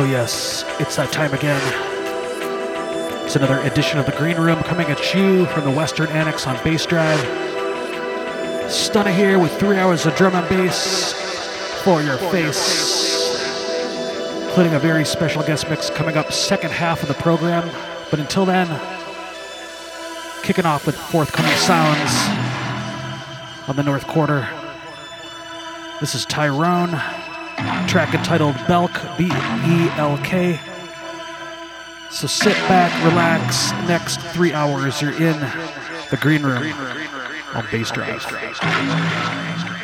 Oh, yes, it's that time again. It's another edition of the Green Room coming at you from the Western Annex on Bassdrive. Stunna here with three hours of drum and bass for your face, including a very special guest mix coming up second half of the program. But until then, kicking off with forthcoming sounds on the North Quarter. This is Tyrone, track entitled Belk, B E L K. So sit back, relax. Next three hours, you're in the green room on Bassdrive.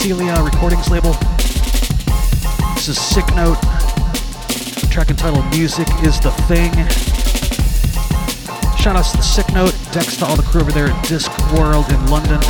Celia Recordings label. This is Sicknote. Track entitled Music is the Thing. Shout out to the Sicknote, Dex to all the crew over there at Disc World in London.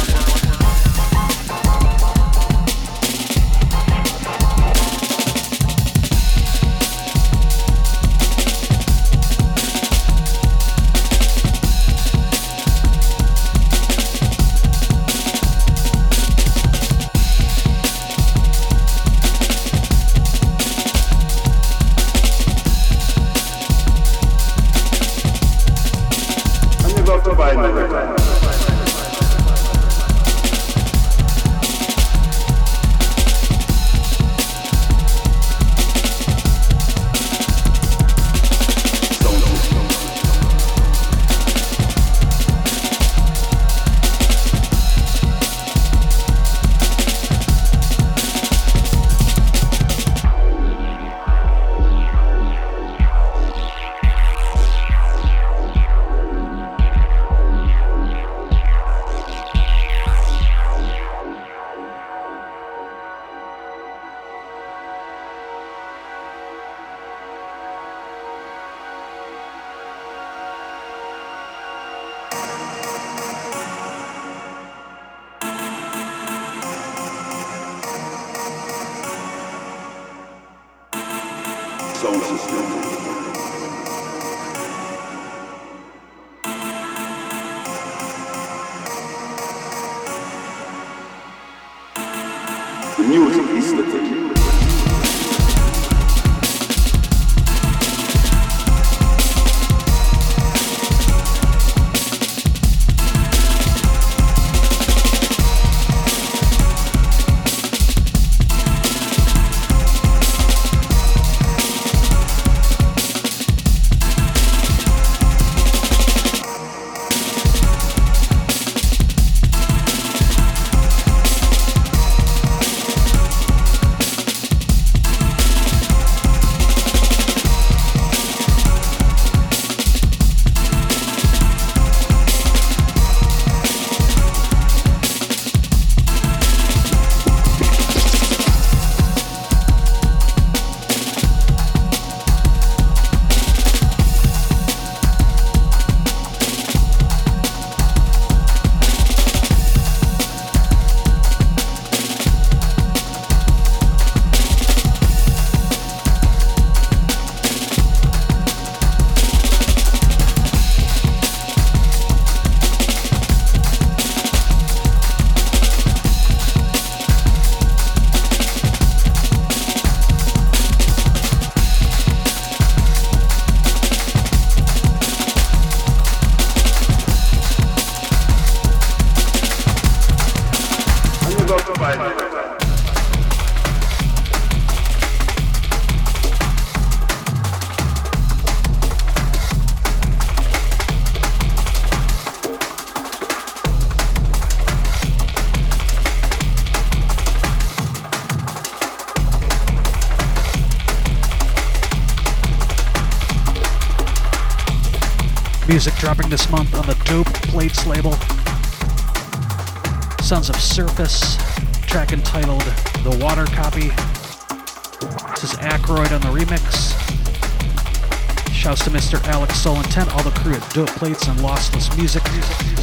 Dope Plates and Lossless Music. Diving into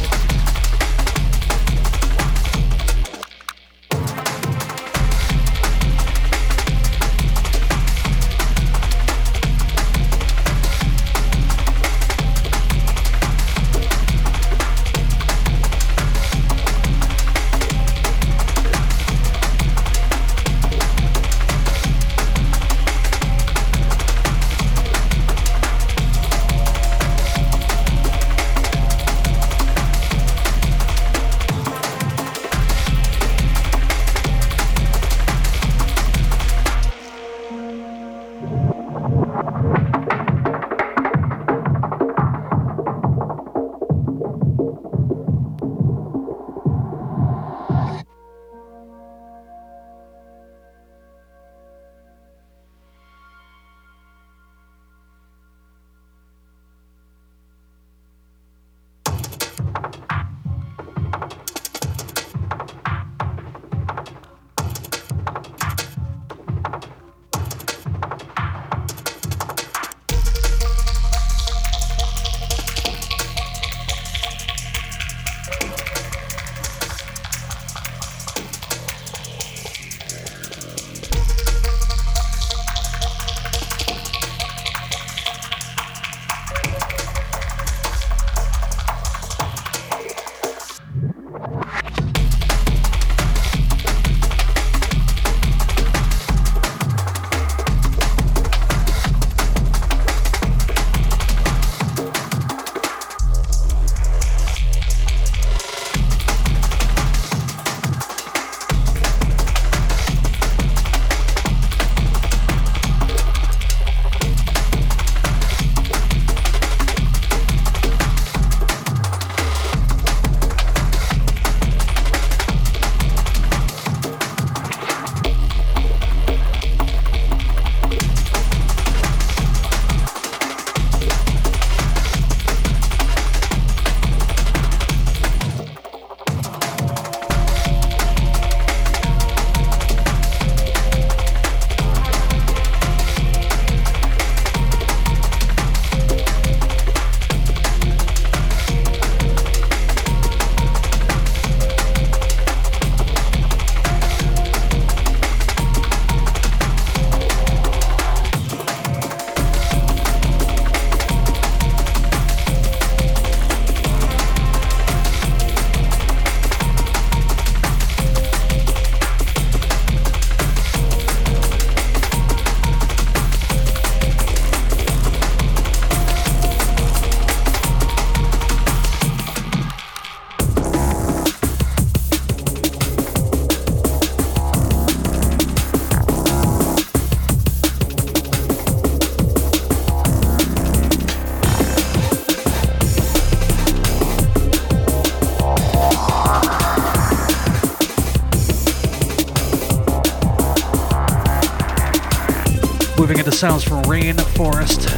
sounds from Rainforest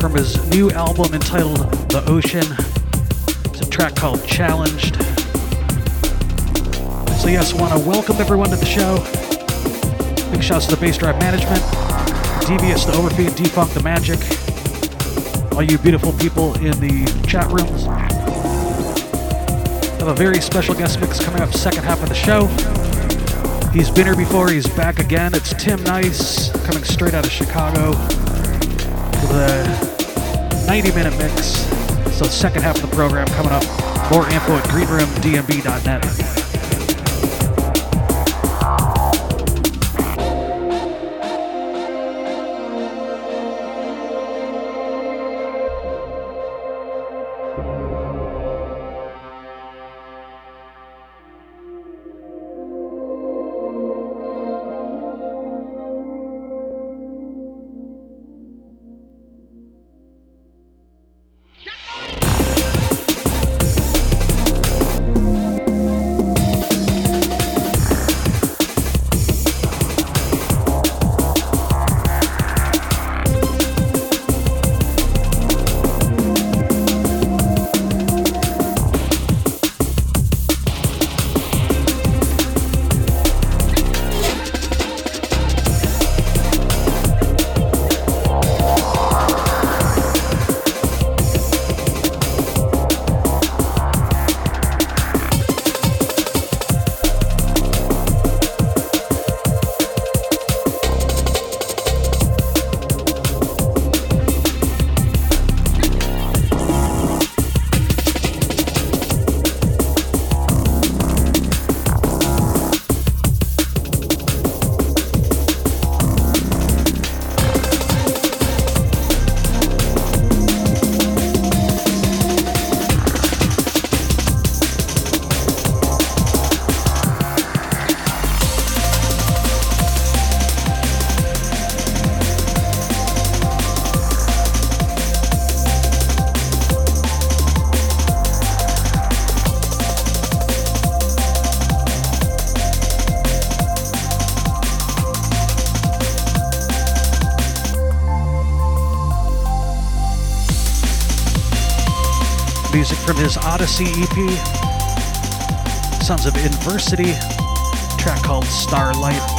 from his new album entitled The Ocean. It's a track called Challenged. So, yes, I want to welcome everyone to the show. Big shouts to the Bassdrive Management, Devious, the Overfeed, Defunk, the Magic, all you beautiful people in the chat rooms. Have a very special guest mix coming up second half of the show. He's been here before, he's back again. It's Tim Nice coming straight out of Chicago for the 90 minute mix. So, second half of the program coming up. More info at greenroomdnb.net. Odyssey EP, Sons of Inversity, track called Starlight.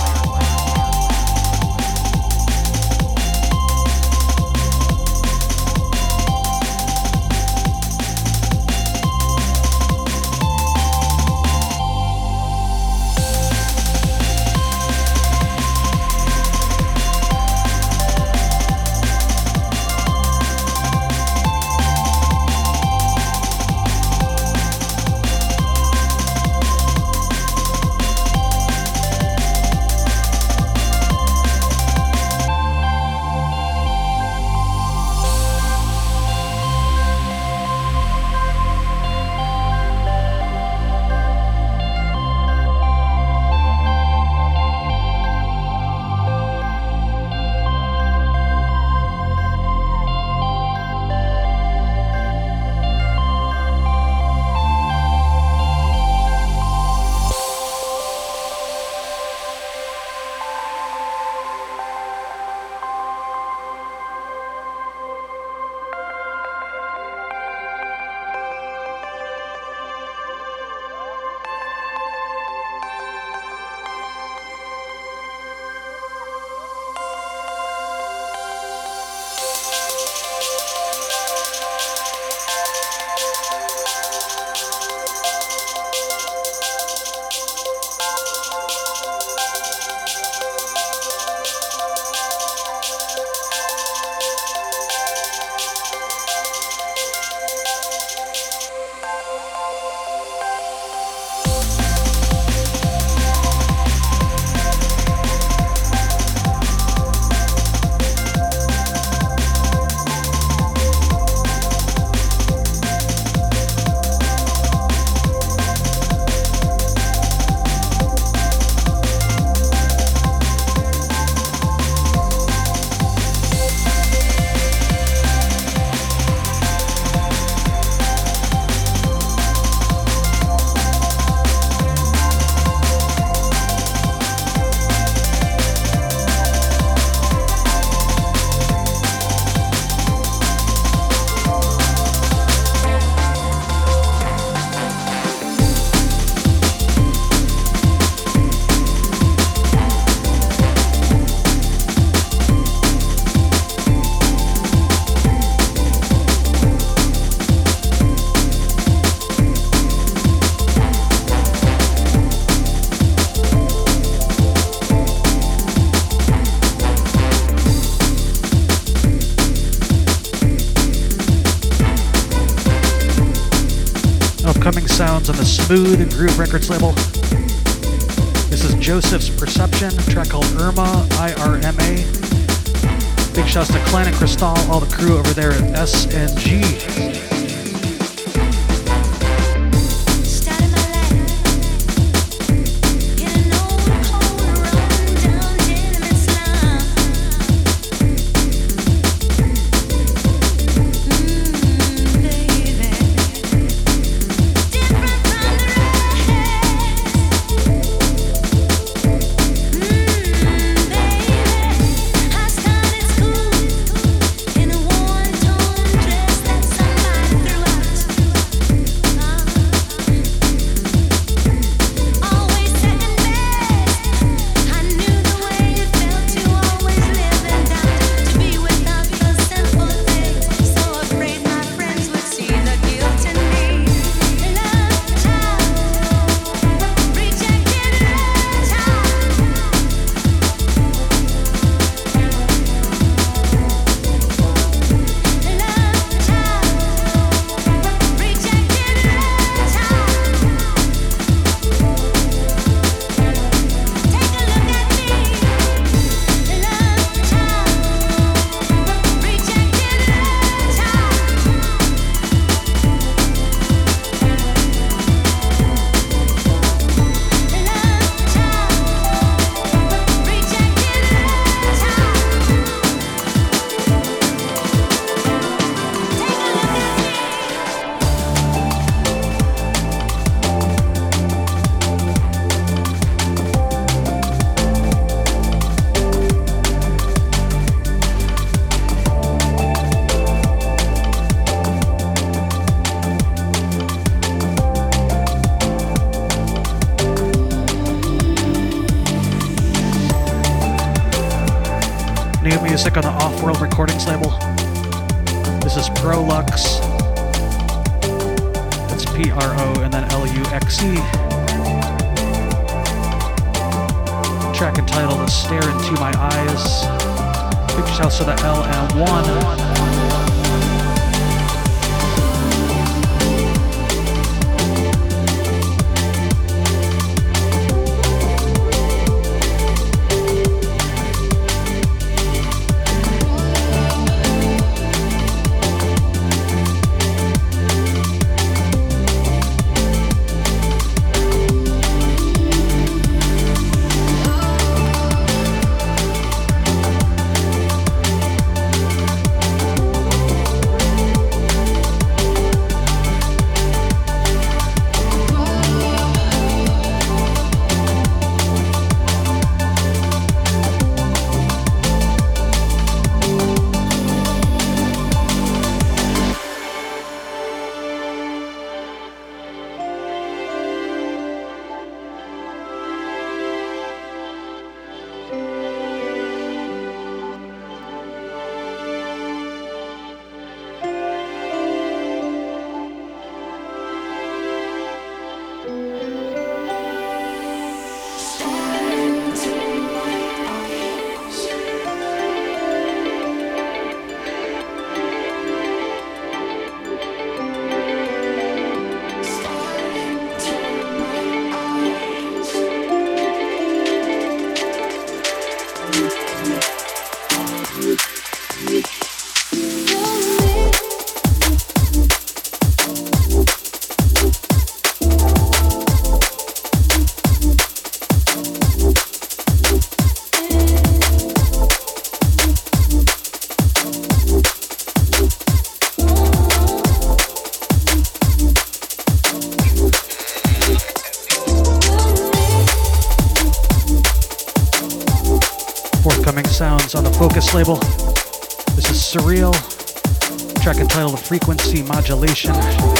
Smooth and Groove Records label. This is Joseph's Perception, track called Irma, I R M A. Big shouts to Clan and Crystal, all the crew over there at SNG. Focus Frequency Modulation.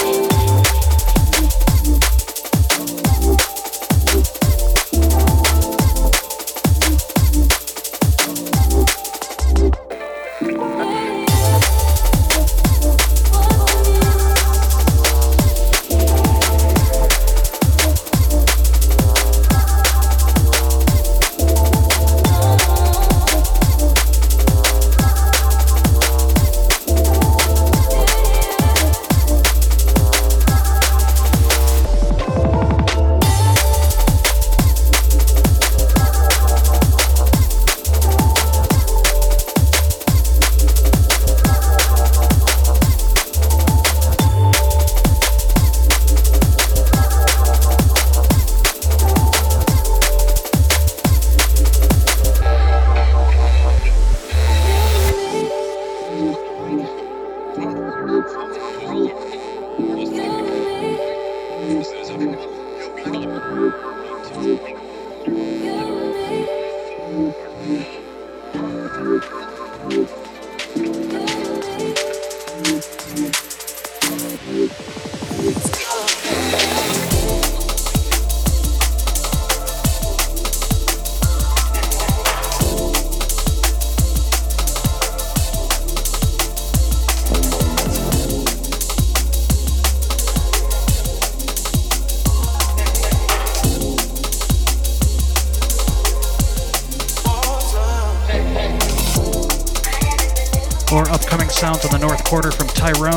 Quarter from Tyrone.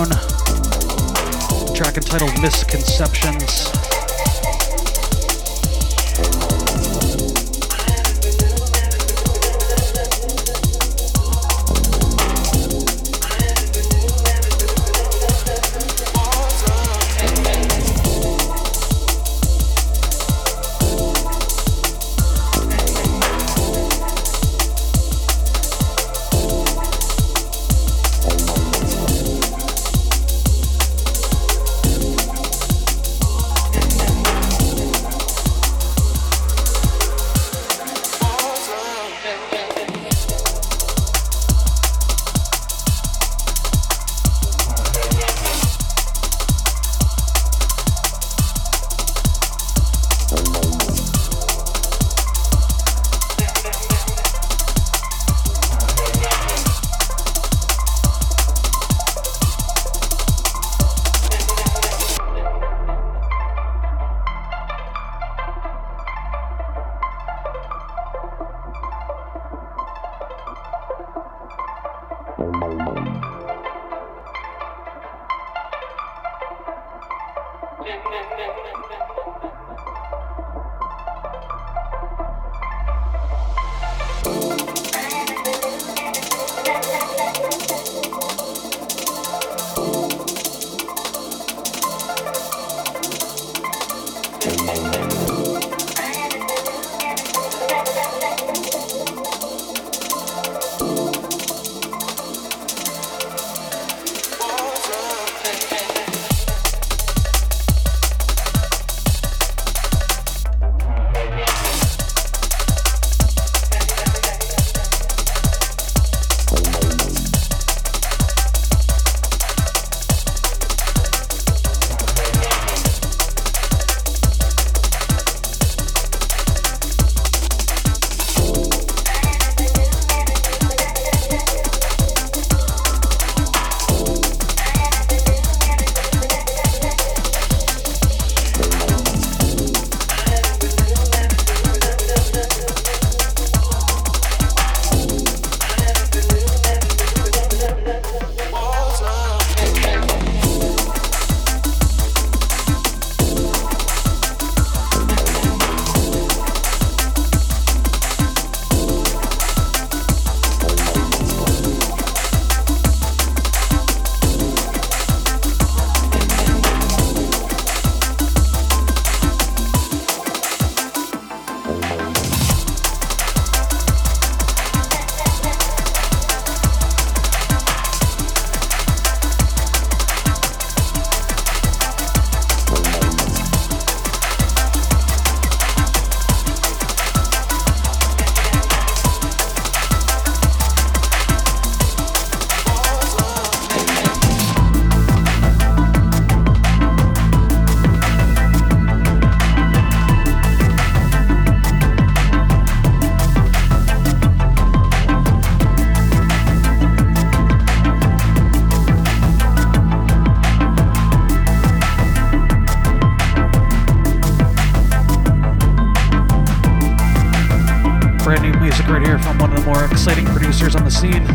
exciting producers on the scene.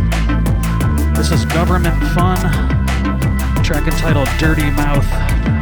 This is Government Fun, track entitled Dirty Mouth.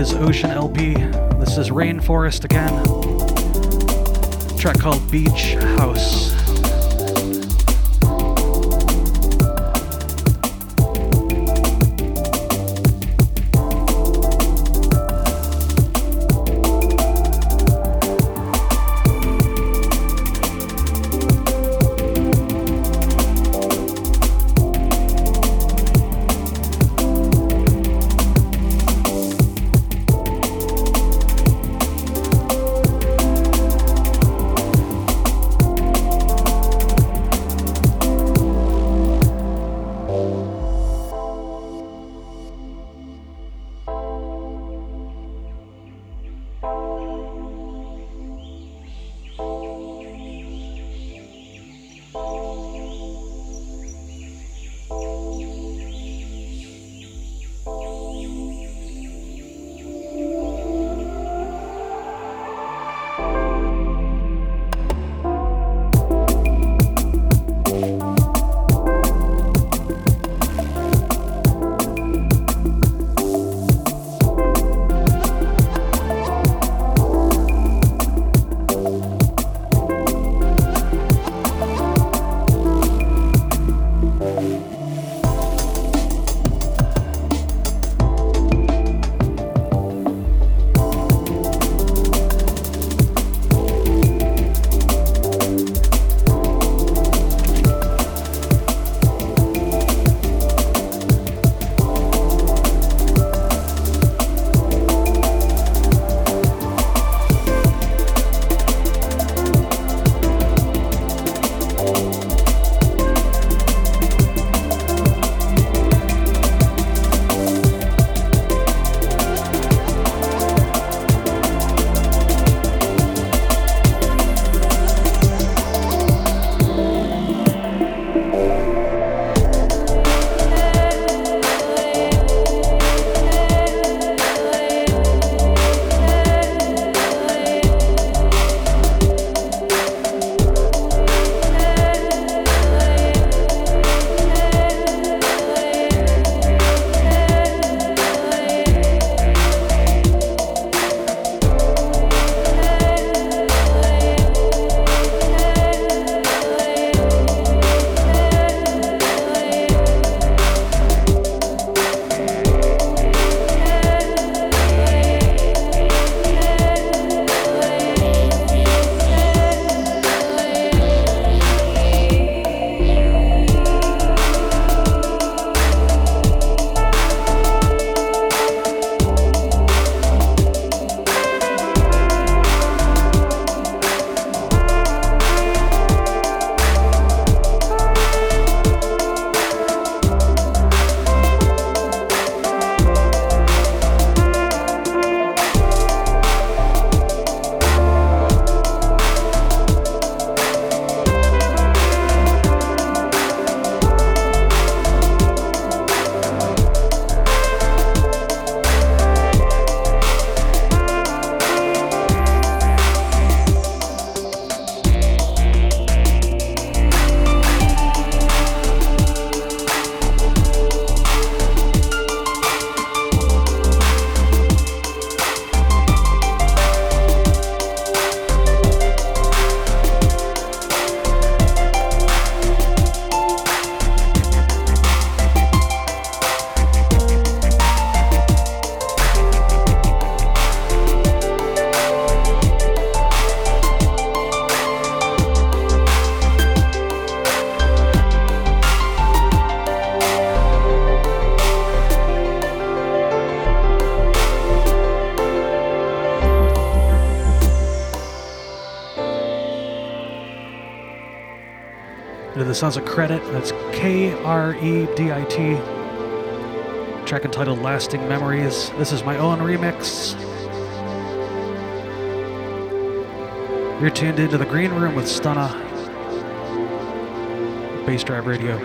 His Ocean LP. This is Rainforest again. Track called Beach House. Sounds of Kredit. That's K R E D I T. Track entitled Lasting Memories. This is my own remix. You're tuned into the Green Room with Stunna. Bassdrive Radio.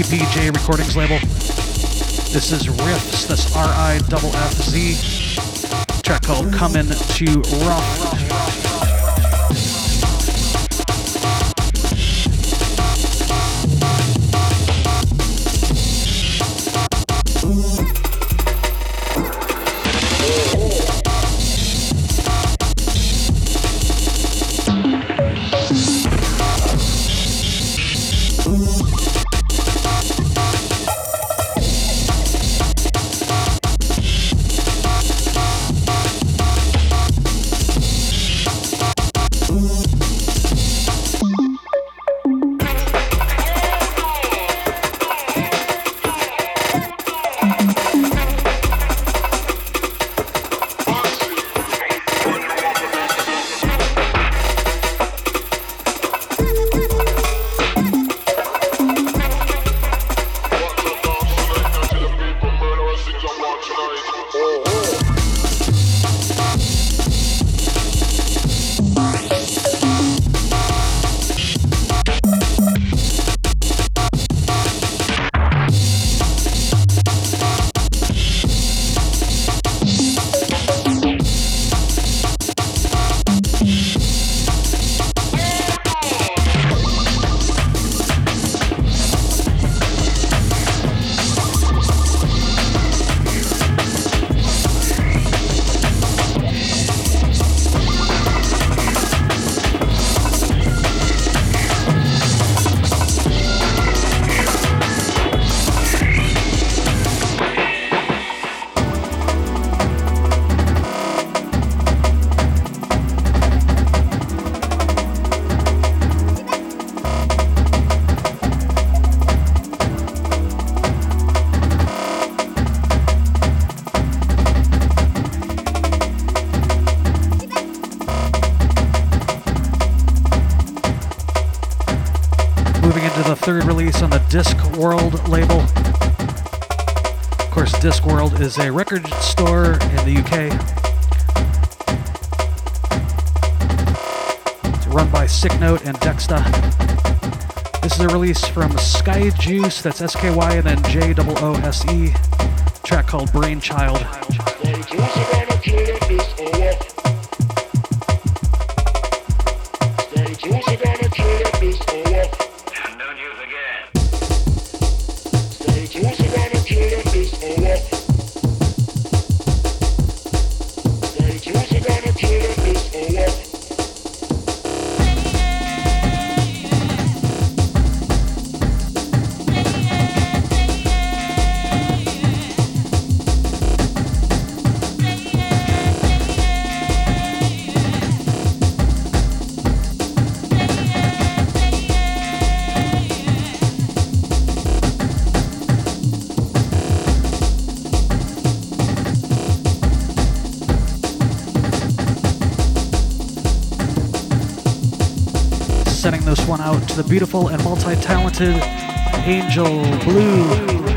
PPJ Recordings label. This is Riffz, that's F Z. Track called Coming to Ruff. Discworld label. Of course, Discworld is a record store in the UK. It's run by Sicknote and Dexta. This is a release from Sky Joose, that's S K Y and then J O O S E, track called Brainchild. Beautiful and multi-talented Angel Blue.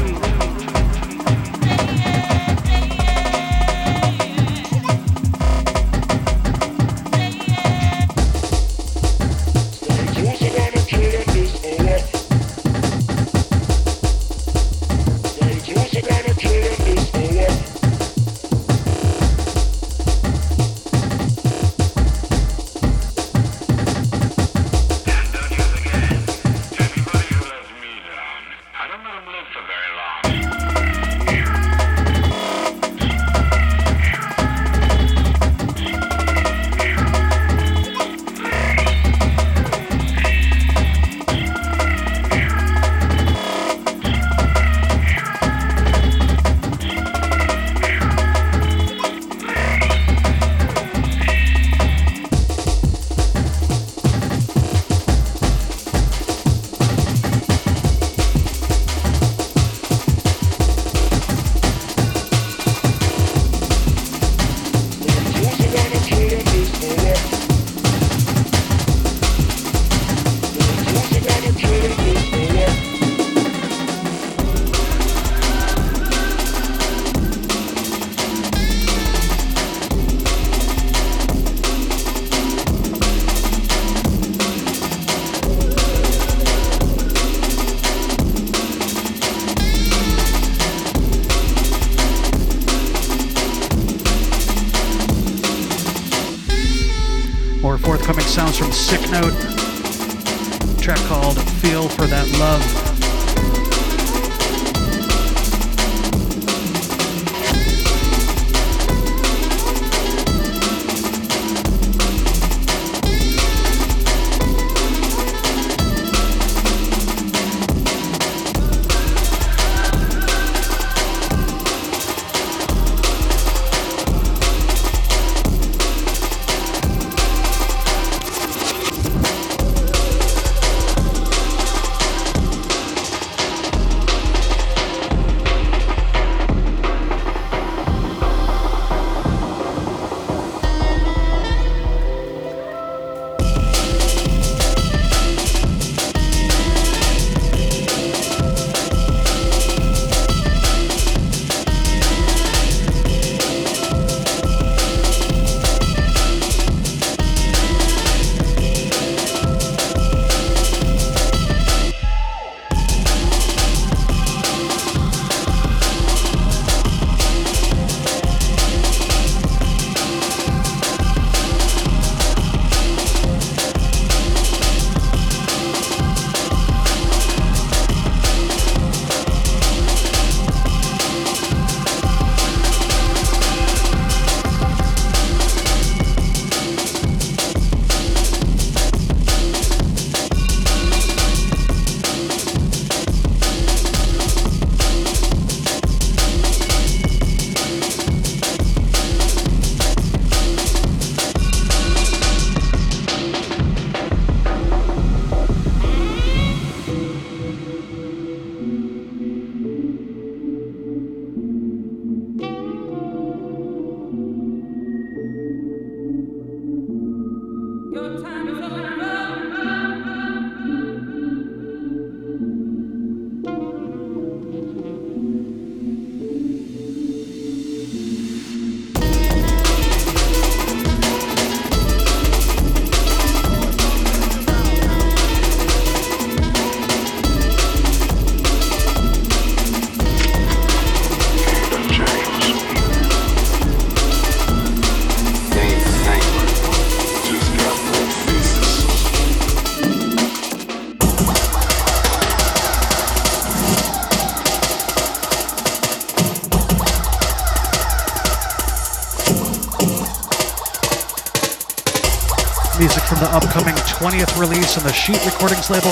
20th release on the Sheet Recordings label.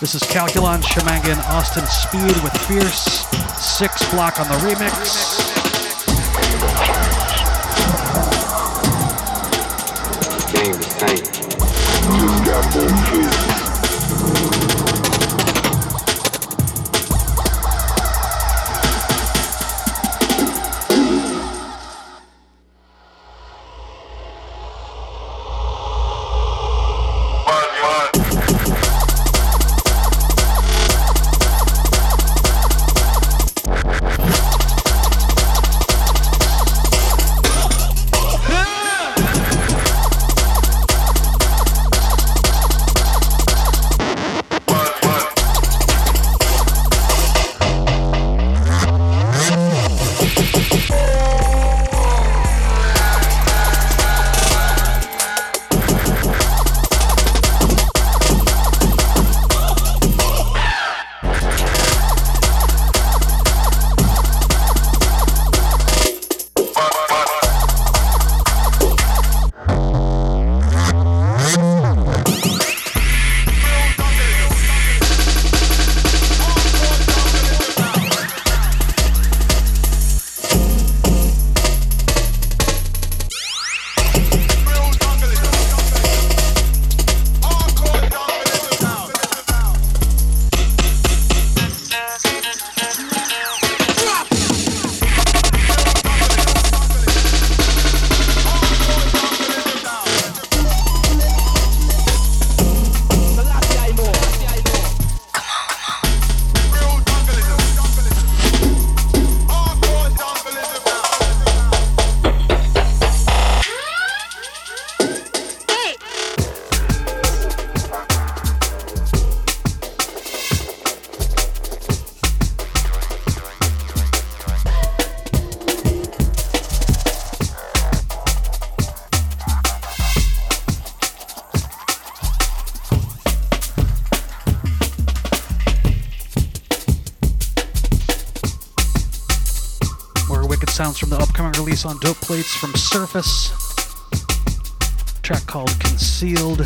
This is Calculon, Shamanga, Austin Speed with Fierce, 6Blocc on the remix. On dope plates from Surface. track called Concealed.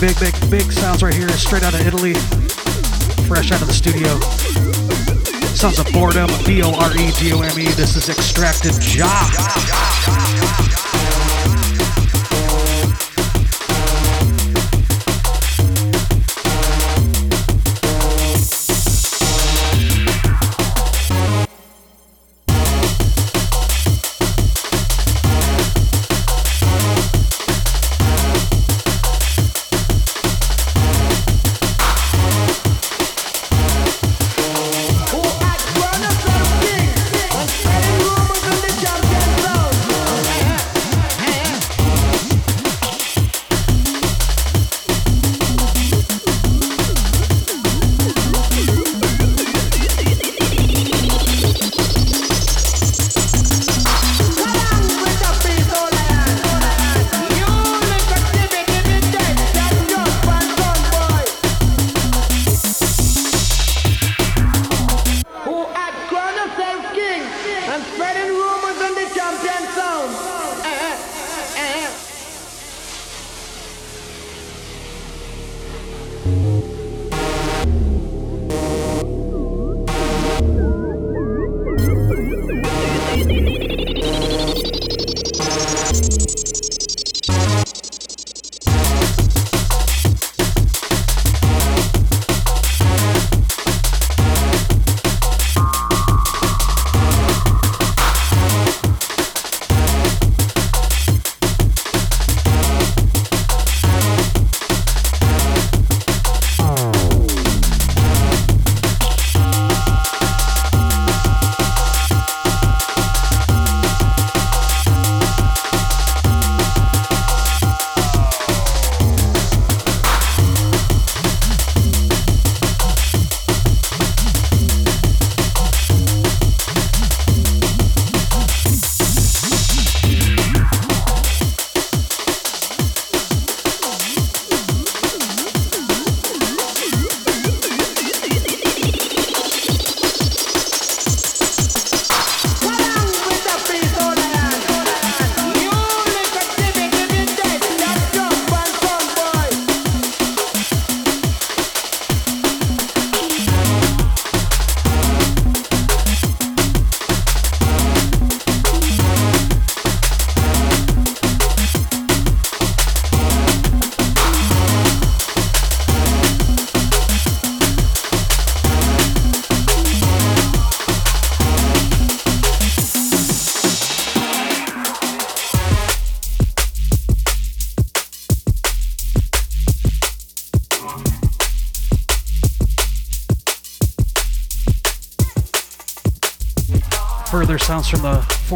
Big, big, big, sounds right here, straight out of Italy, fresh out of the studio. Sounds of Boredome, B O R E D O M E. This is extracted Jah.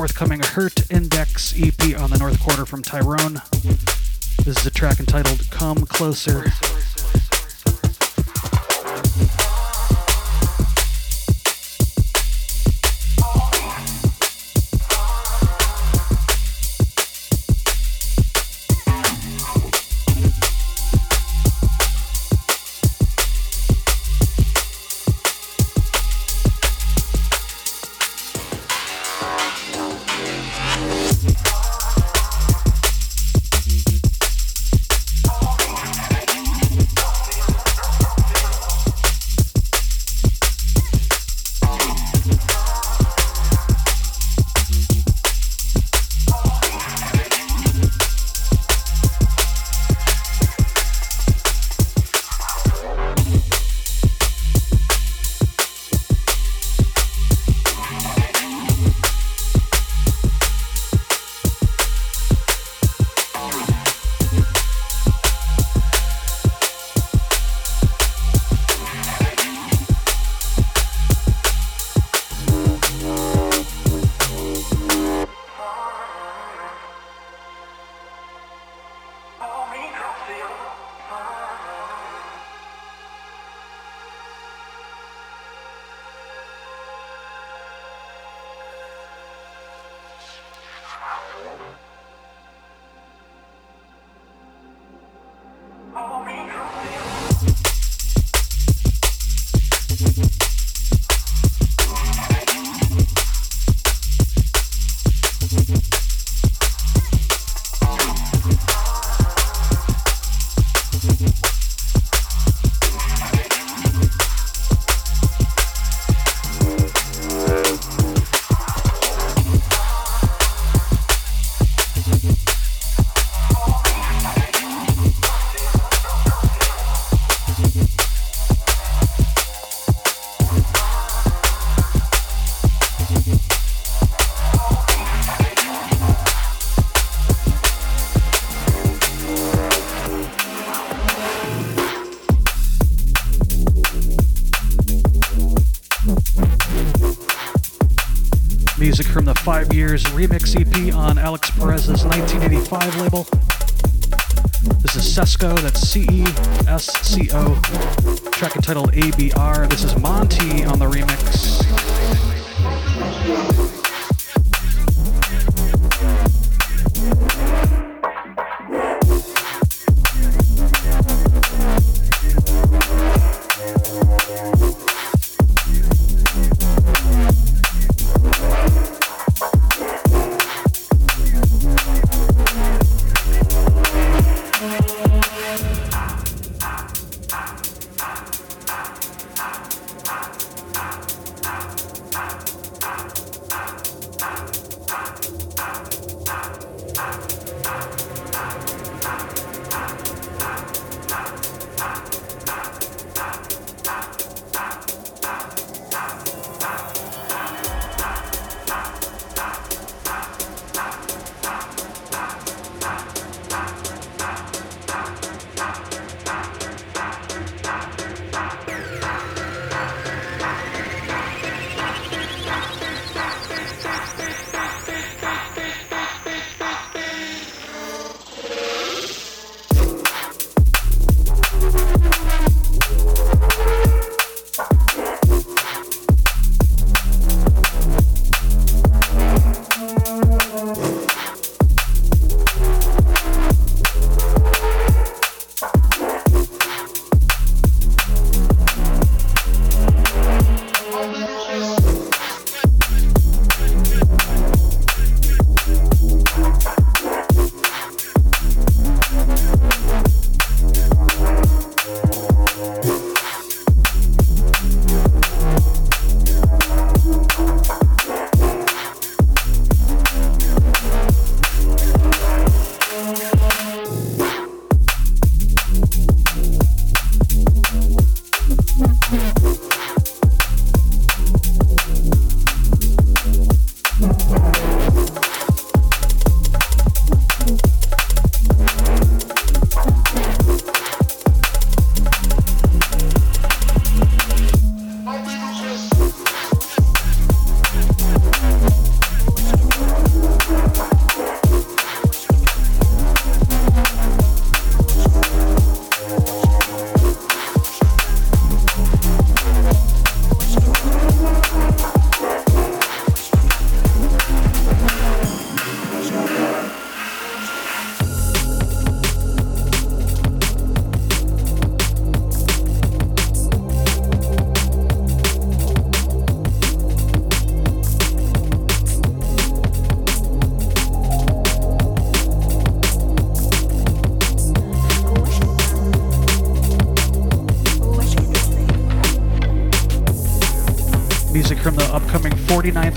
Forthcoming Hurt Index EP on the North Quarter from Tyrone. This is a track entitled Come Closer. Years remix EP on Alix Perez's 1985 label. This is Cesco, that's C E S C O, track entitled ABR. This is Monty on the remix.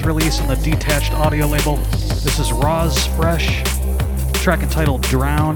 Release on the Detached audio label. This is Roz Fresh, track entitled Drown.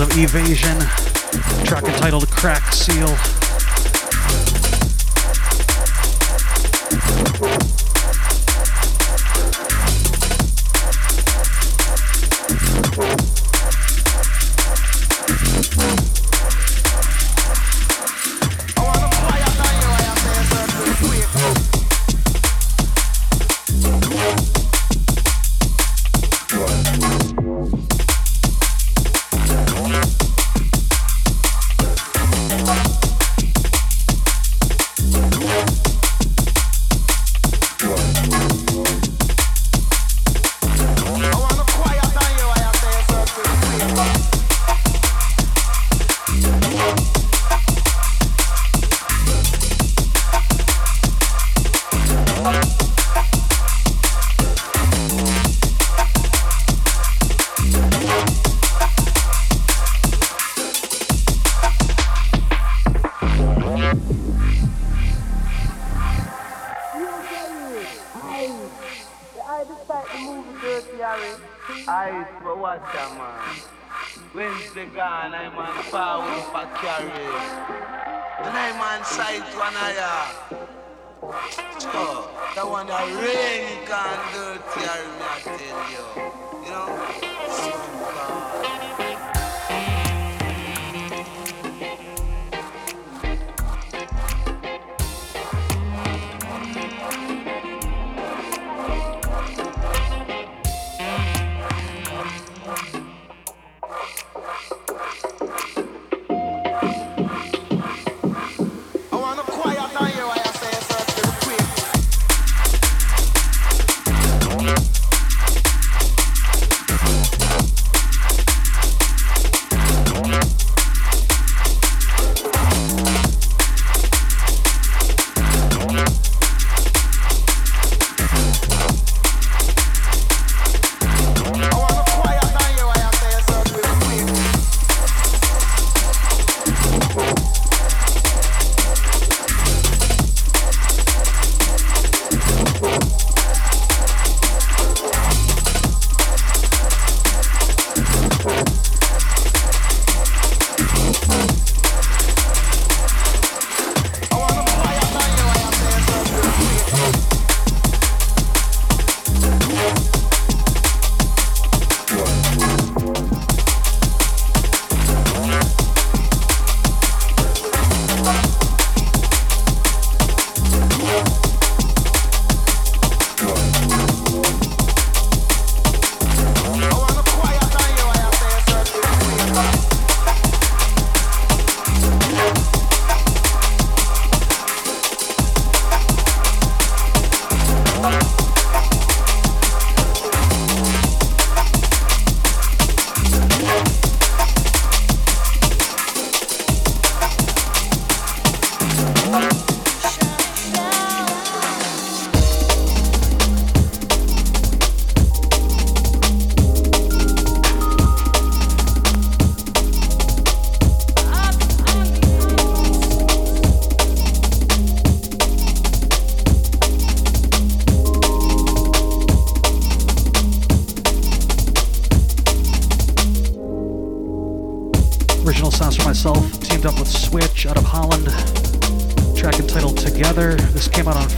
Of Evasion,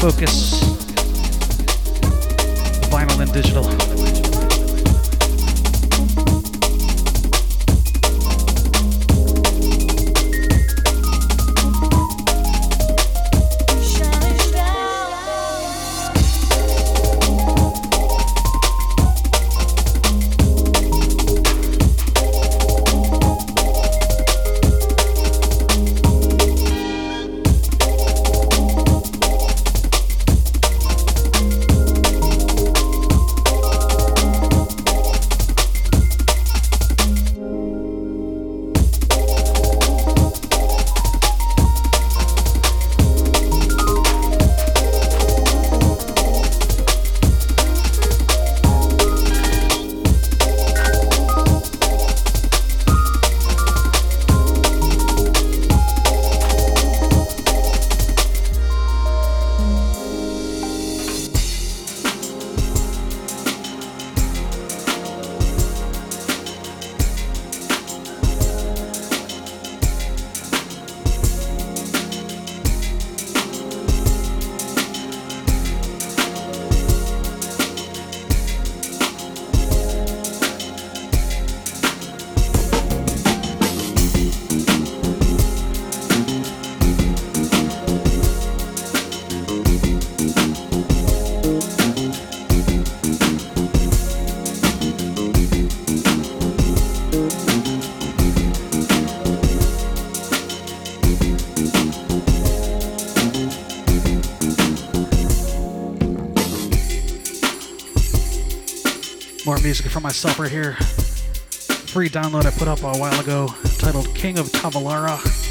focus. From myself right here. Free download I put up a while ago titled King of Tavolara.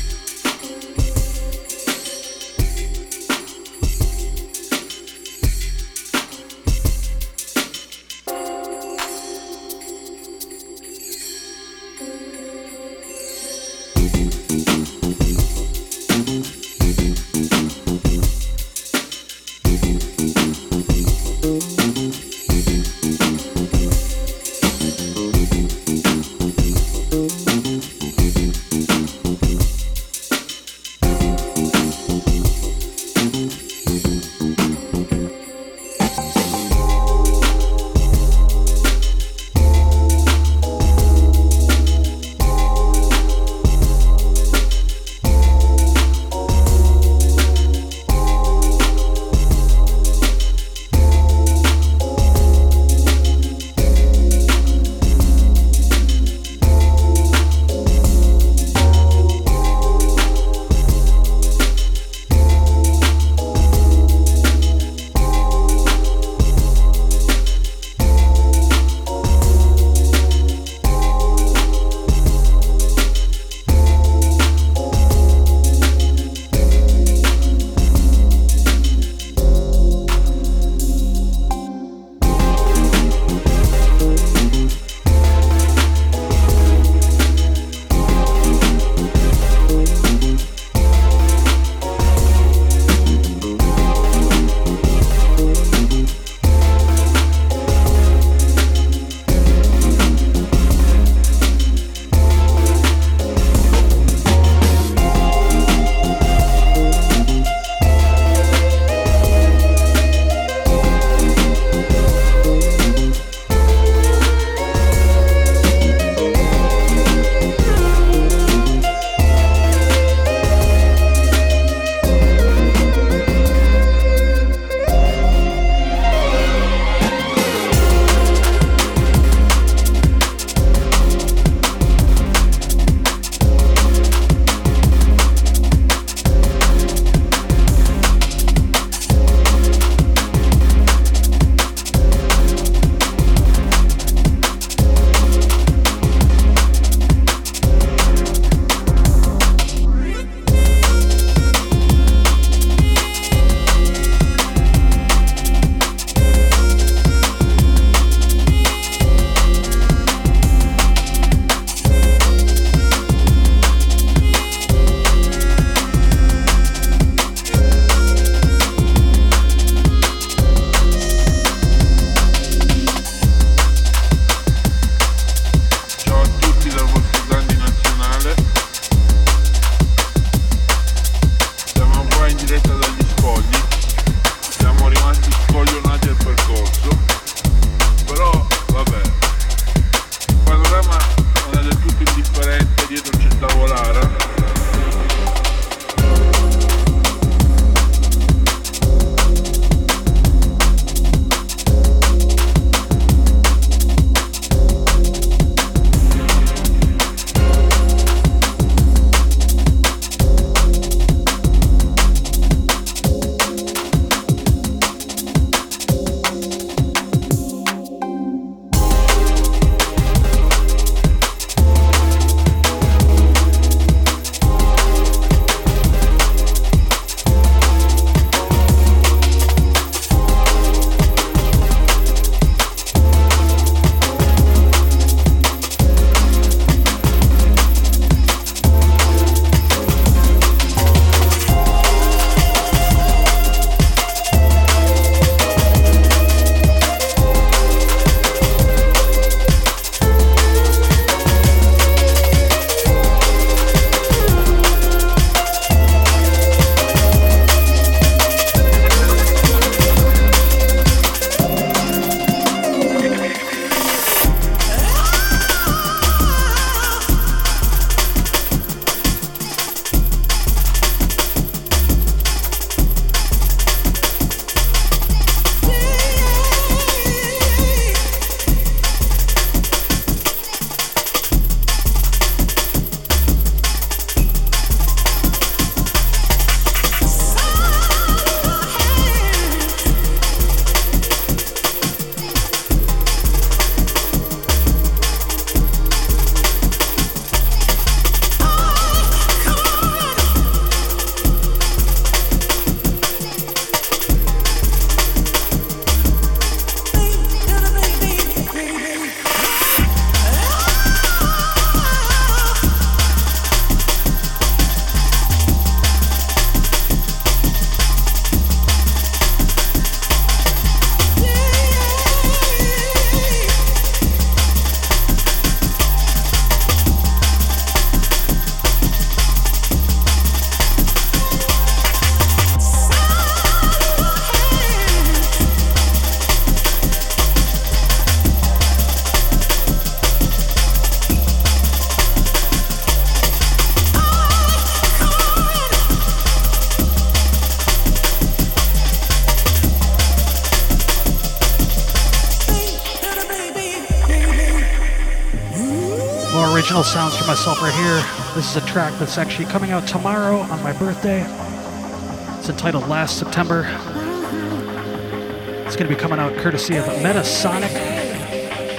Myself right here. This is a track that's actually coming out tomorrow on my birthday. It's entitled Last September. It's going to be coming out courtesy of Metasonic,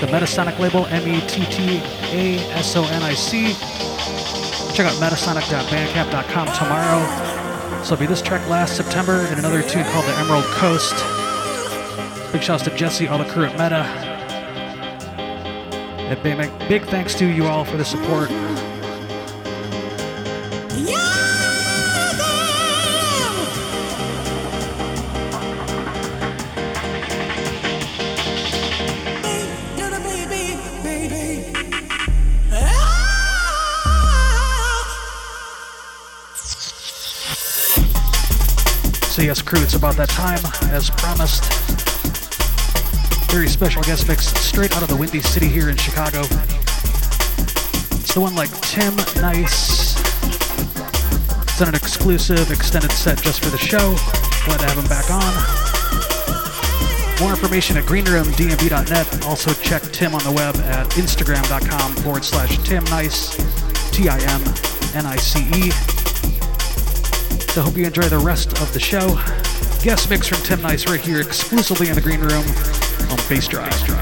the Metasonic label, M E T T A S O N I C. Check out metasonic.bandcamp.com tomorrow. So it'll be this track last September and another tune called The Emerald Coast. Big shouts to Jesse, all the crew at Meta. And big, big thanks to you all for the support. So yes, crew, it's about that time, as promised. Very special guest mix straight out of the Windy City here in Chicago. It's the one like Tim Nice. It's an exclusive extended set just for the show. Glad to have him back on. More information at greenroomdnb.net. Also check Tim on the web at instagram.com forward slash Tim Nice, T I M N I C E. So hope you enjoy the rest of the show. Guest mix from Tim Nice right here exclusively in the green room Bassdrive.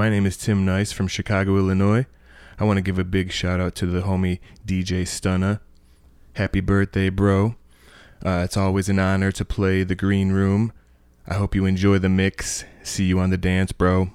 My name is Tim Nice from Chicago, Illinois. I want to give a big shout out to the homie DJ Stunna. Happy birthday, bro. Uh, it's always an honor to play the green room. I hope you enjoy the mix. See you on the dance, bro.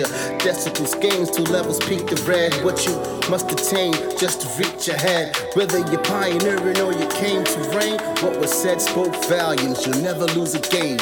feature. Decibel schemes, two levels peak the red. What you must attain just to reach ahead. Whether you're pioneering or you came to reign, what was said spoke volumes. You'll never lose a game.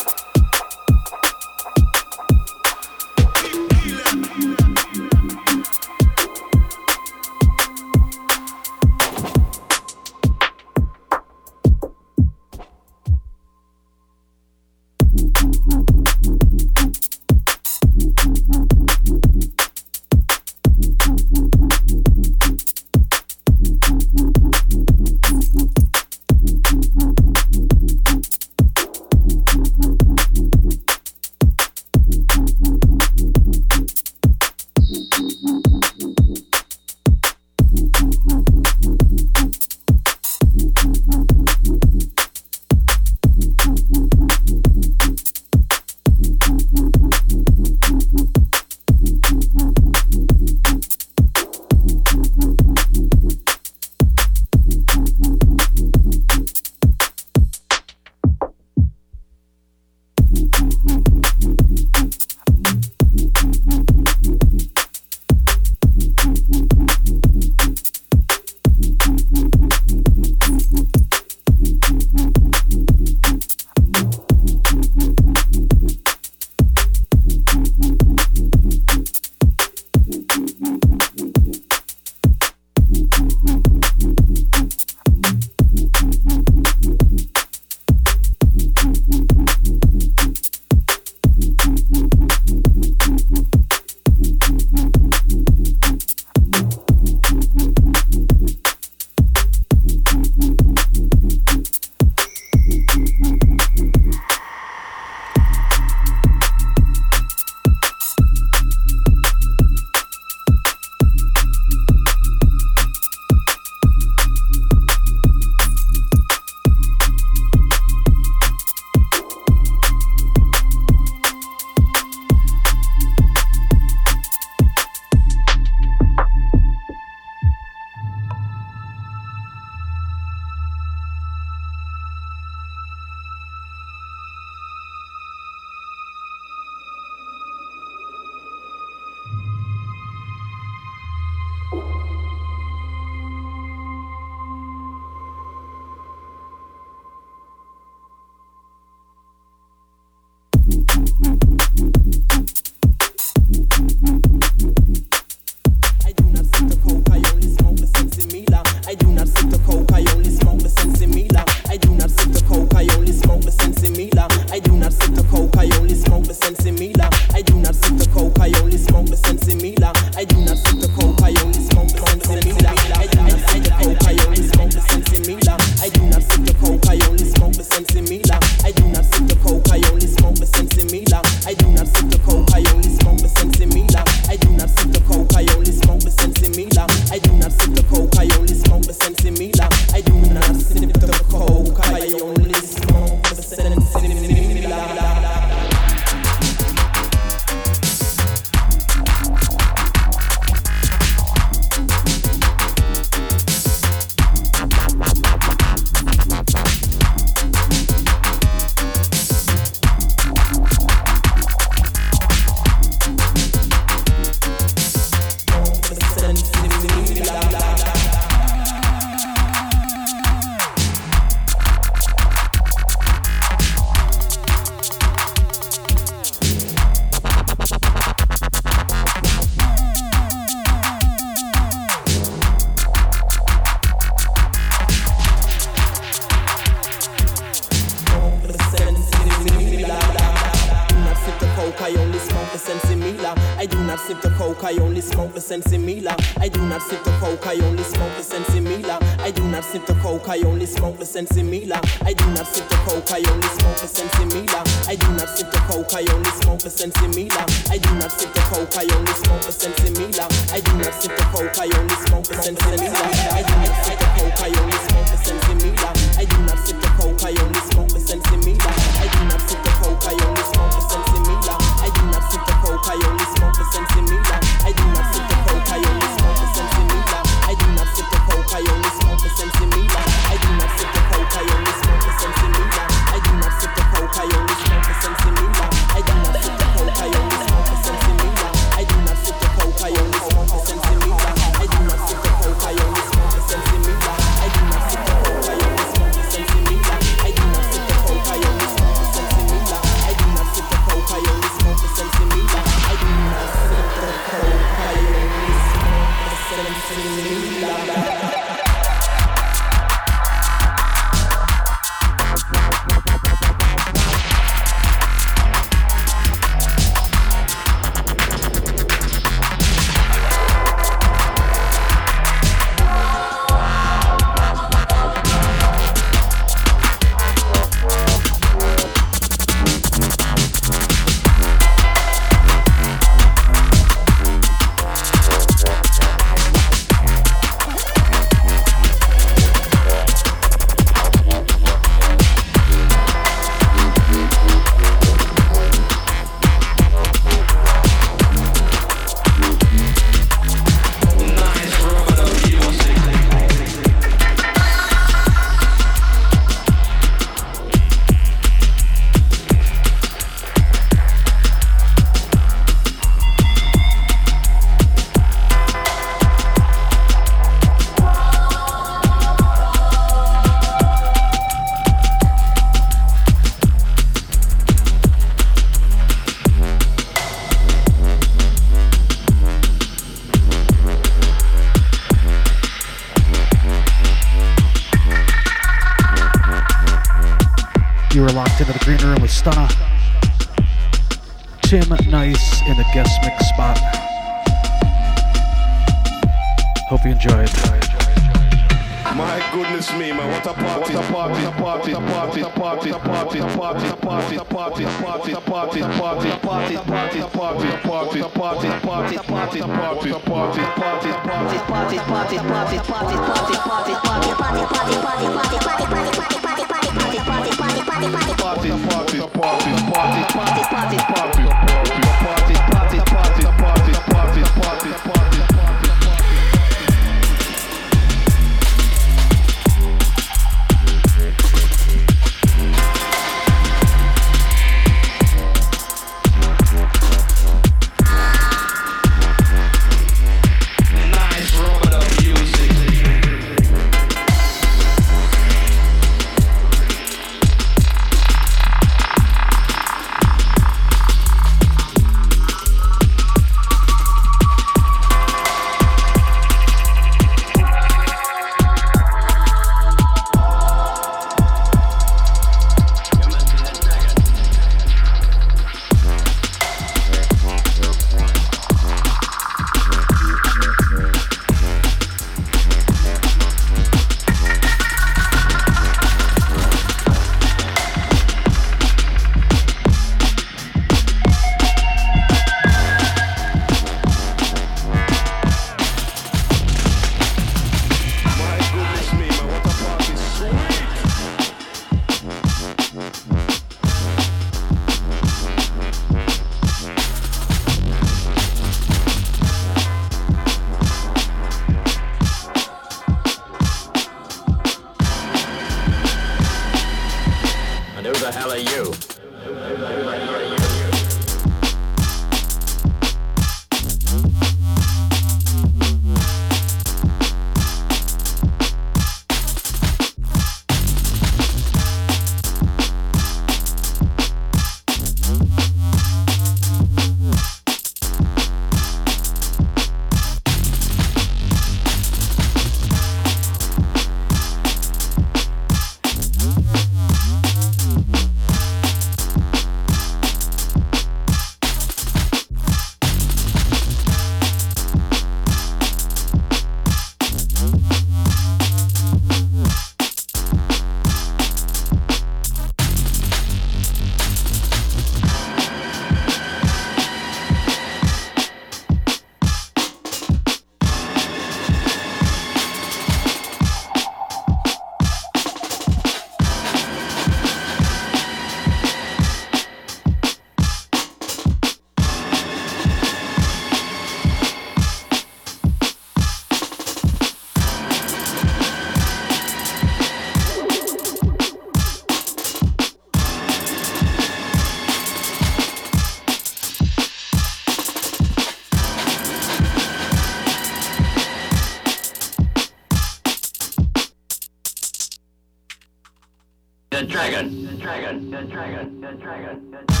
Dragon, the dragon, the dragon.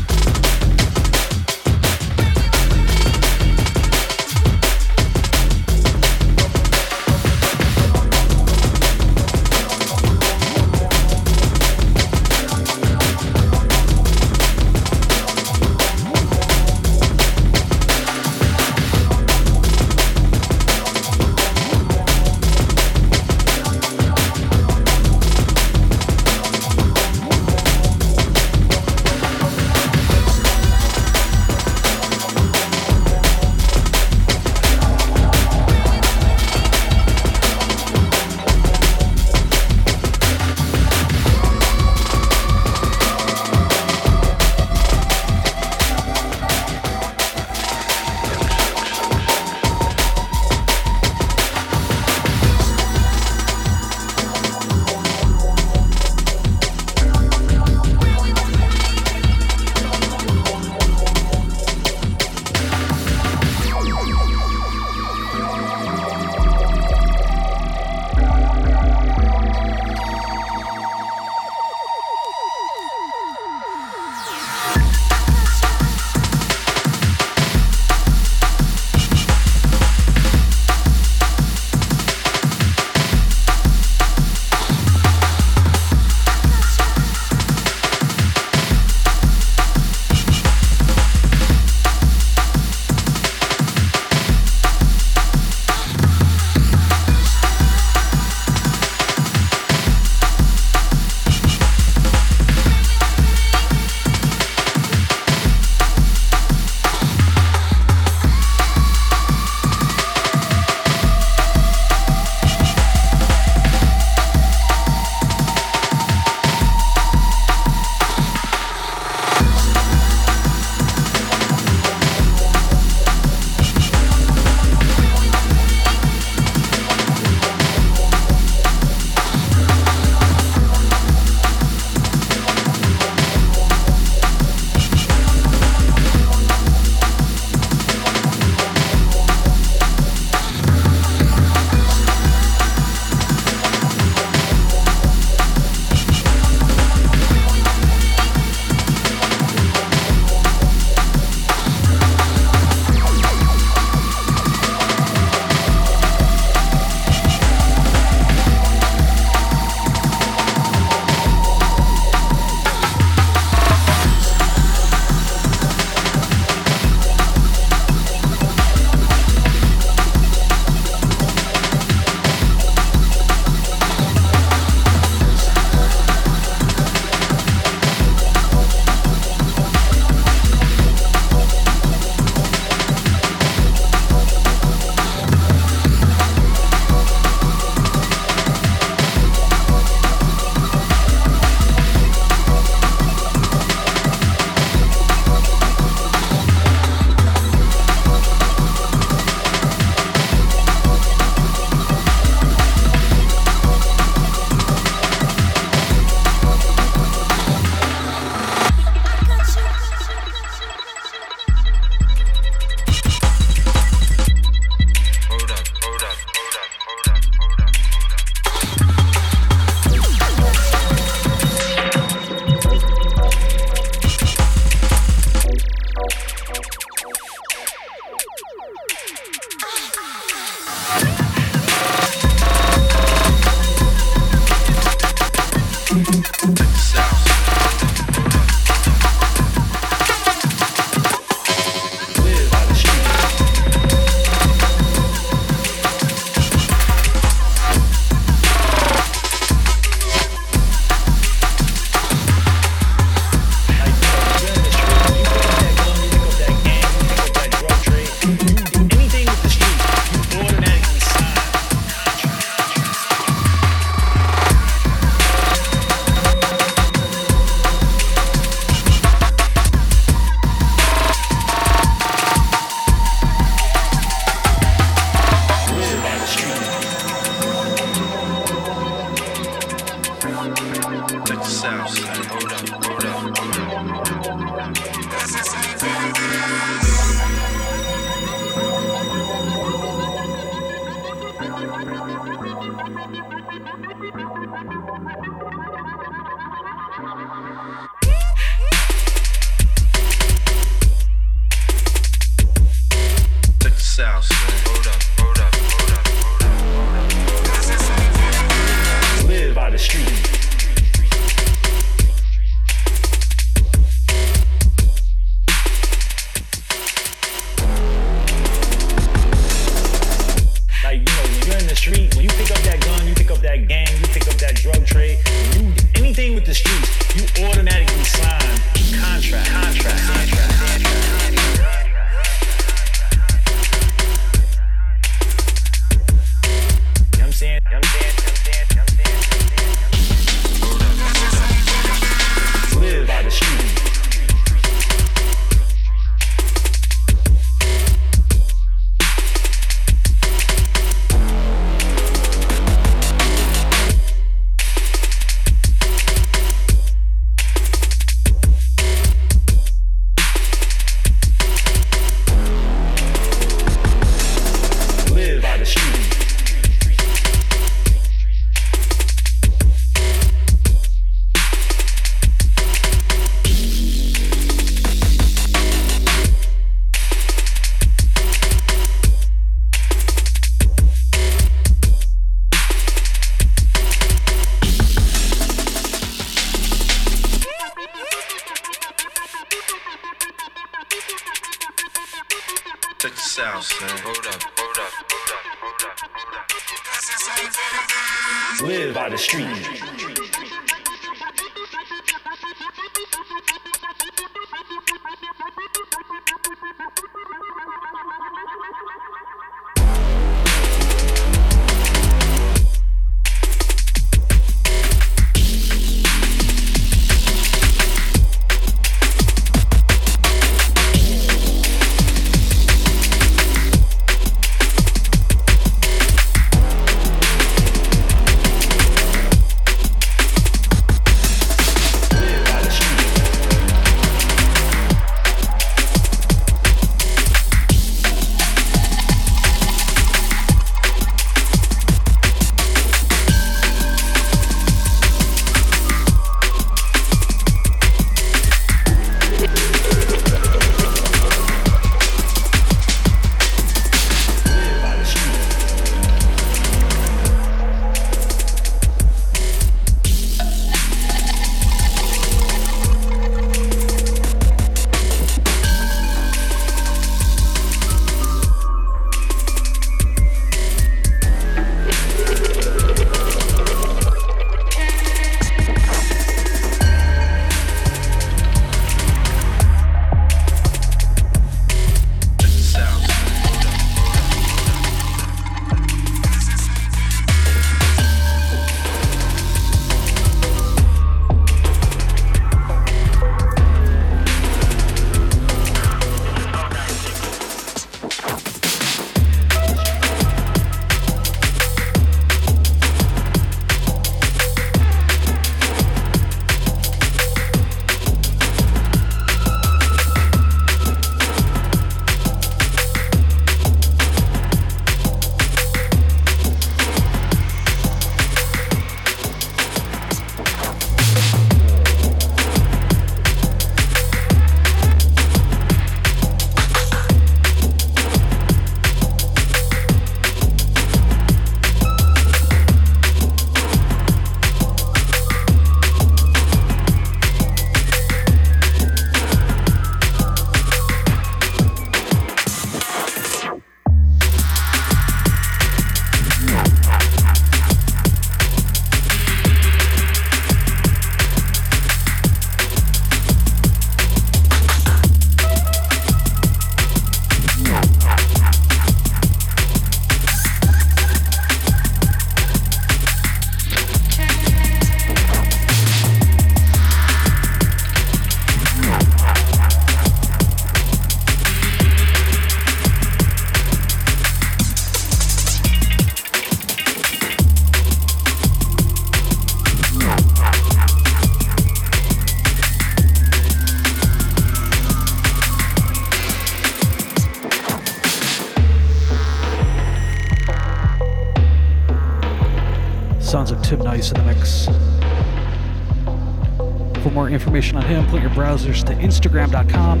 Your browsers to instagram.com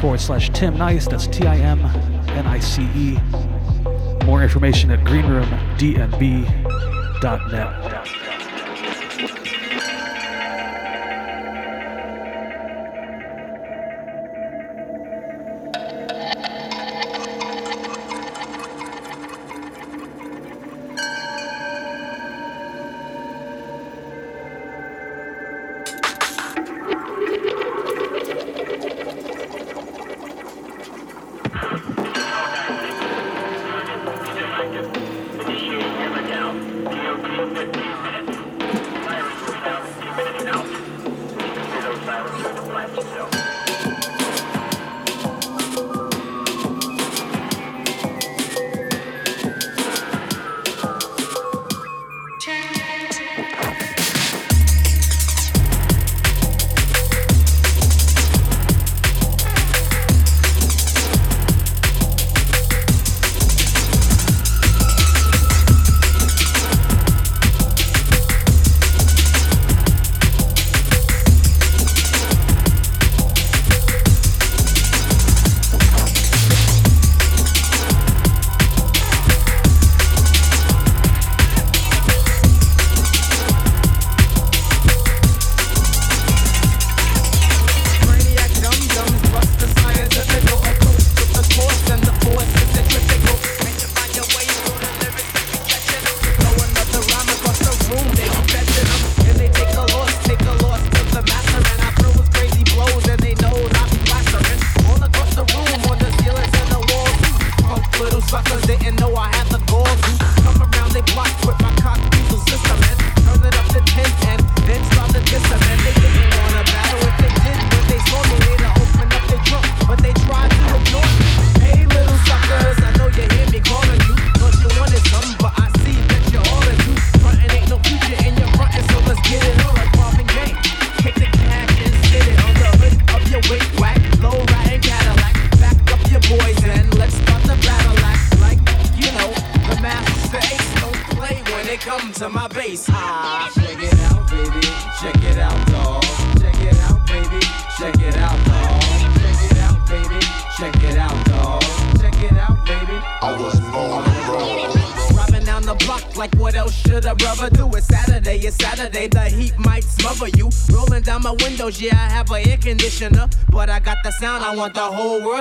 forward slash Tim Nice. That's T I M N I C E. More information at greenroomdnb.net.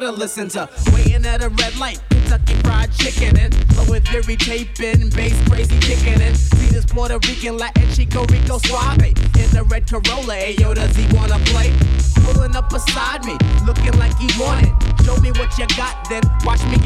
to listen to. Waiting at a red light, Kentucky fried chicken and flowing theory taping, bass crazy kicking in. See this Puerto Rican, Latin, Chico Rico Suave. In the red Corolla, ayo, does he wanna play? Pulling up beside me, looking like he wanted. Show me what you got, then watch me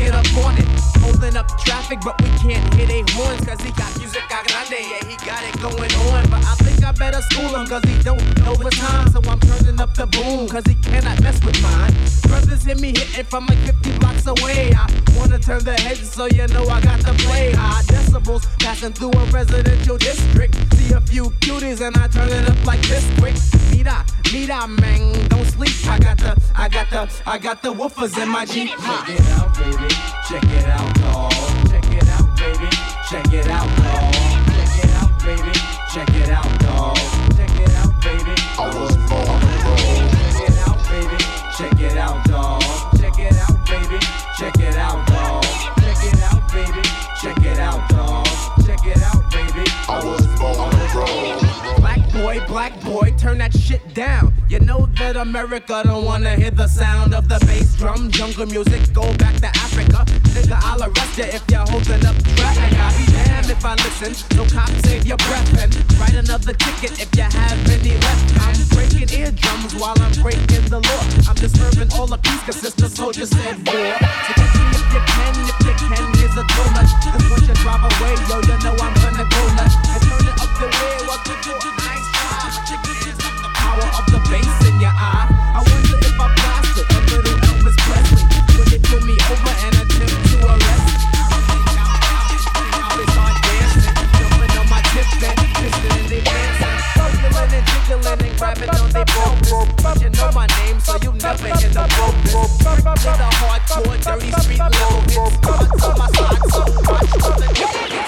Passing through a residential district. See a few cuties, and I turn it up like this quick. Mira, mira, man, don't sleep. I got the, I got the, I got the woofers in my Jeep. Check it out, baby. Check it out, dog. Check it out, baby. Check it out, dog. America don't wanna hear the sound of the bass drum, jungle music. Go back to Africa, nigga. I'll arrest ya if you're holding up traffic. I'll be damned if I listen. No cops save your breath and write another ticket if you have any left. I'm breaking eardrums while I'm breaking the law. I'm disturbing all the peace, cause Sister Souljah said war. So get me if you can, if you can, here's a donut. Cause once you drive away, yo, you know I'm gonna go nuts. And turn it up the way, what you do, nice job. The power of the bass in your eye. I wonder if I blasted a little Elvis Presley. When they pull me over and attempt to arrest me? My grabbing on their bopes. But you know my name, so you never hear the. With the hardcore, dirty street level hits.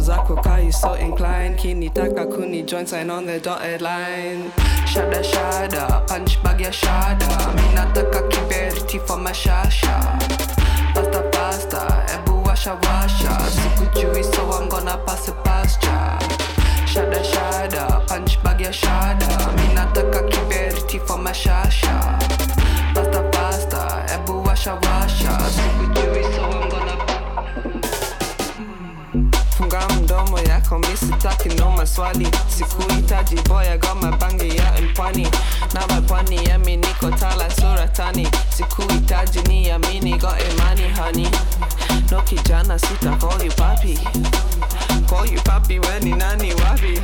Zako ka you so inclined. Kinitaka kuni join sign on the dotted line. Shada shada punch bag ya shada. Minataka kiberiti for mashasha pasta pasta ebu washa washa. Sikujui so I'm gonna pass it past ya shada shada punch bag ya shada. Minataka kiberiti for mashasha pasta pasta ebu washa washa mdomo yako misitaki no maswali sikuhitaji boya goma bangi ya mpwani. Na mapwani yami niko tala suratani sikuhitaji ni amini go imani hani no kijana sita call you papi. Call papi weni nani wapi?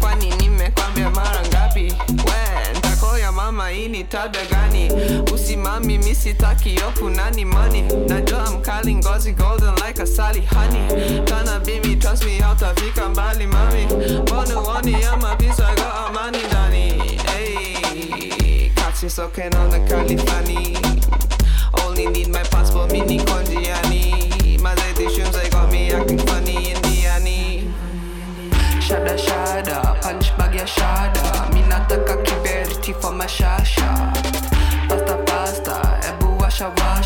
Kwani nimekwambia mara ngapi? We ntakoya mama hii ni tabia gani? Usimami misitaki yoku nani mani najua mkali ngozi golden like asali honey. Kana bimi trust me hautafika mbali mami. Mbona uoni ama pisa ga amani ndani? Hey, catch soke naona kalifani. Only need my passport mini konjiani. Mazeti shoes they got me acting funny indiani. Shada shada punch bag ya shada. Minataka kiberiti for mashasha pasta pasta ebu washa washa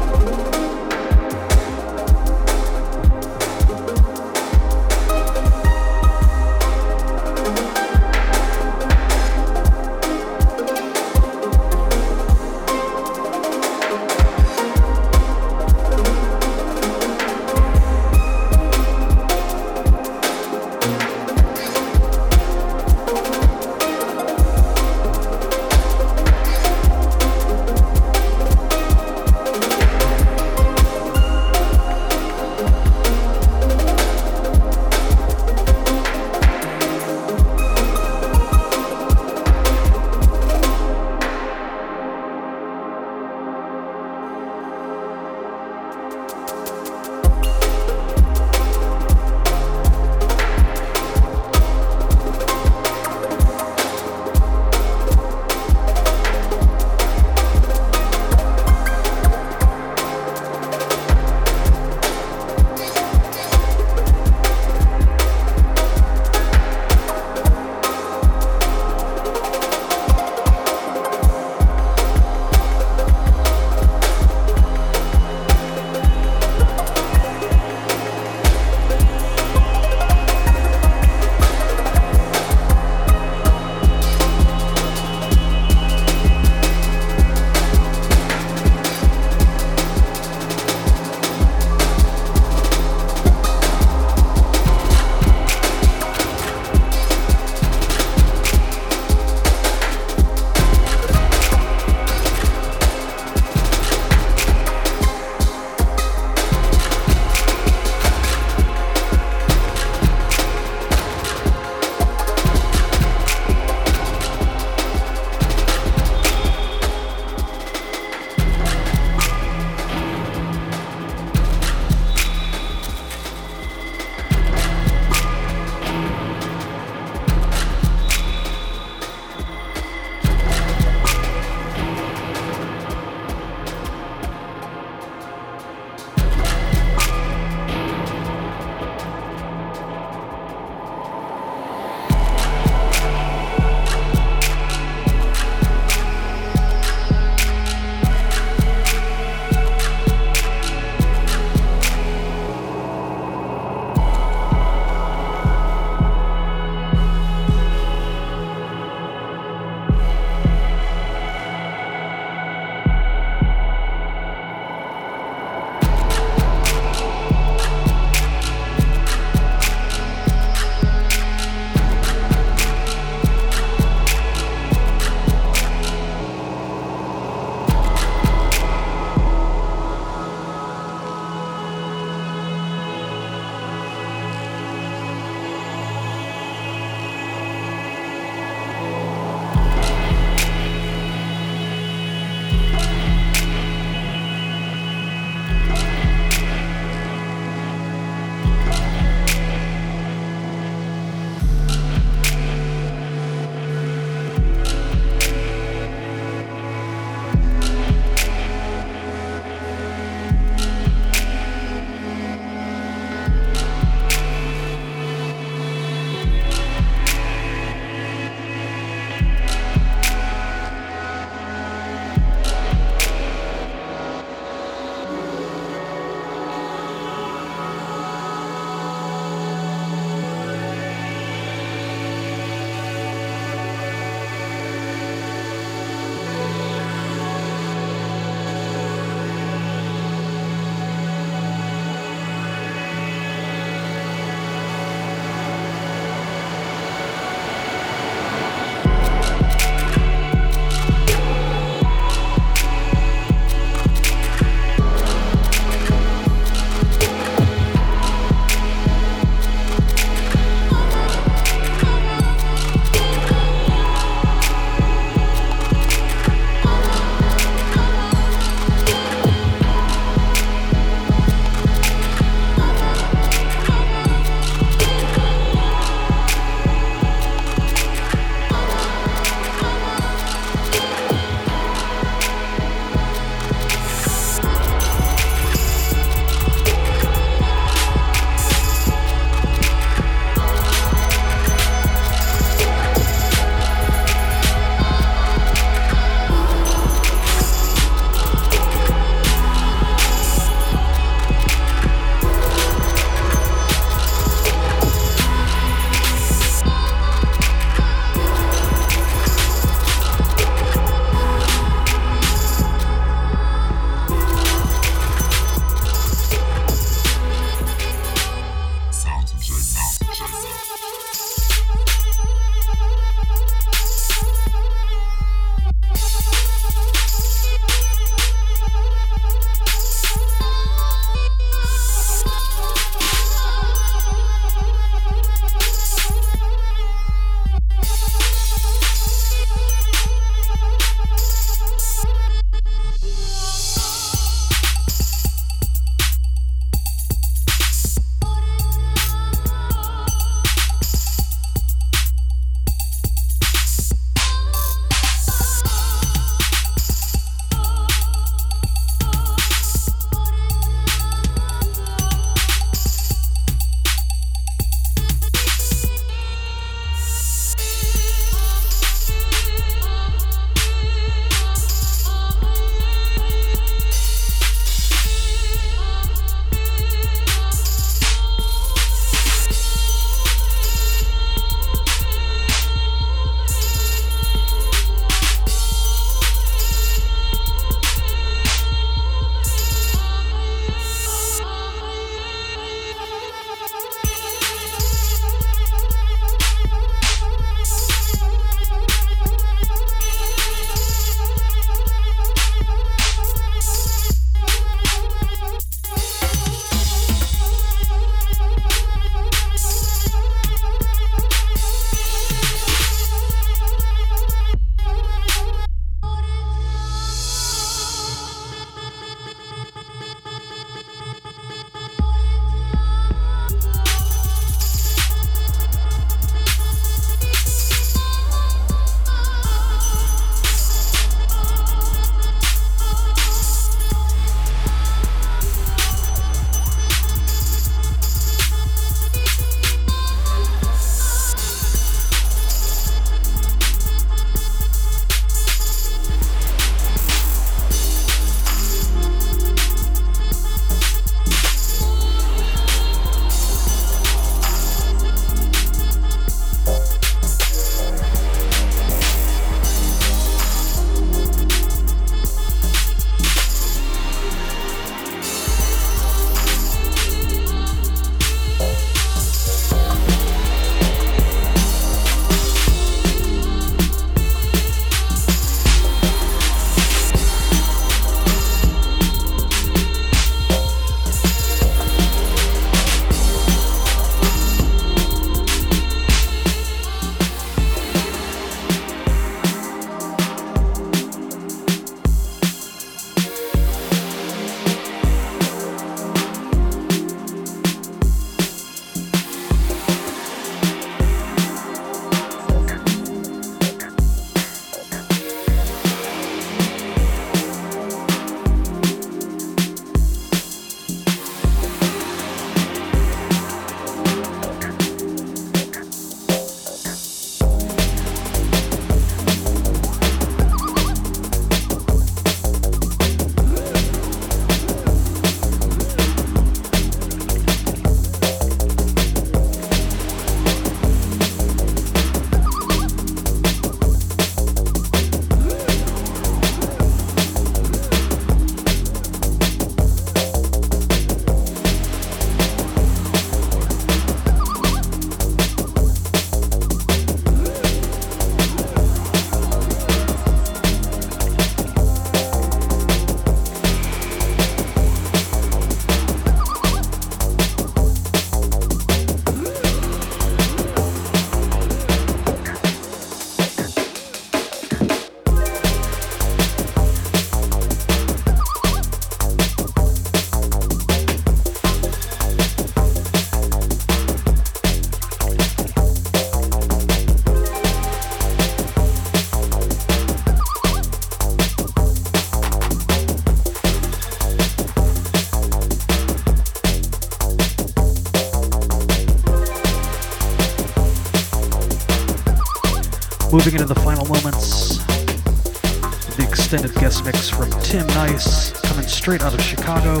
guest mix from Tim Nice, coming straight out of Chicago.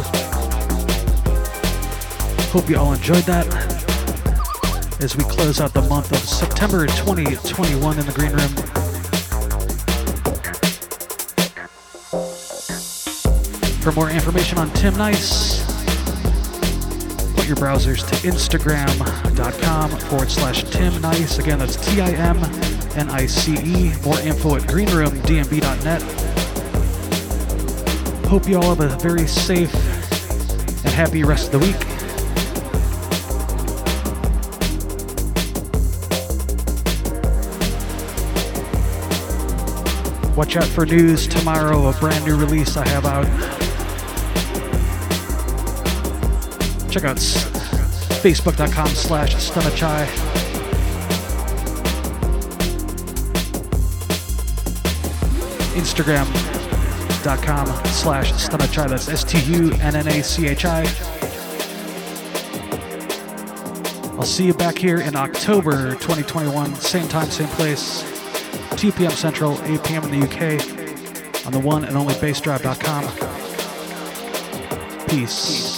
Hope you all enjoyed that. As we close out the month of September 2021 in the Green Room. For more information on Tim Nice, put your browsers to instagram.com forward slash Tim Nice. Again, that's T I M N I C E. More info at greenroomdnb.net. Hope you all have a very safe and happy rest of the week. Watch out for news tomorrow, a brand new release I have out. Check out facebook.com slash stunnachi. Instagram.com slash stunnachi. That's S-T-U-N-N-A-C-H-I. I'll see you back here in October 2021, same time, same place. 2 p.m. Central, 8 p.m. in the UK, on the one and only bassdrive.com. Peace.